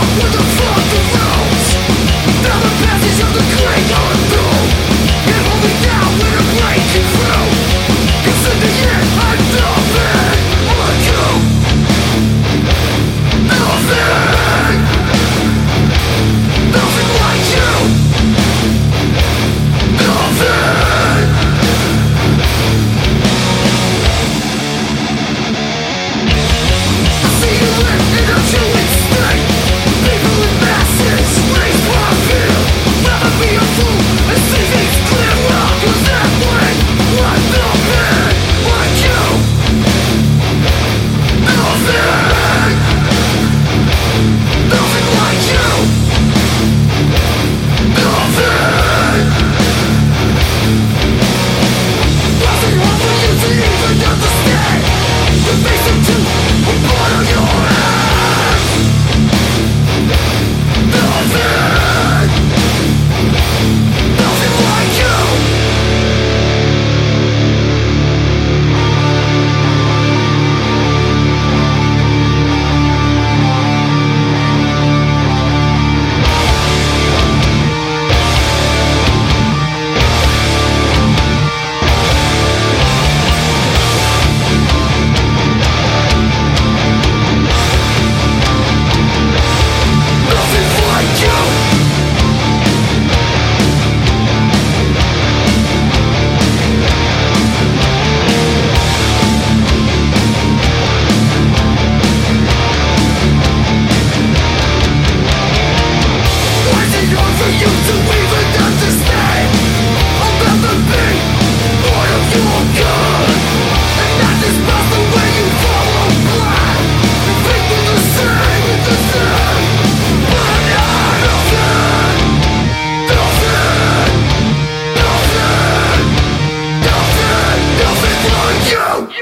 With the you!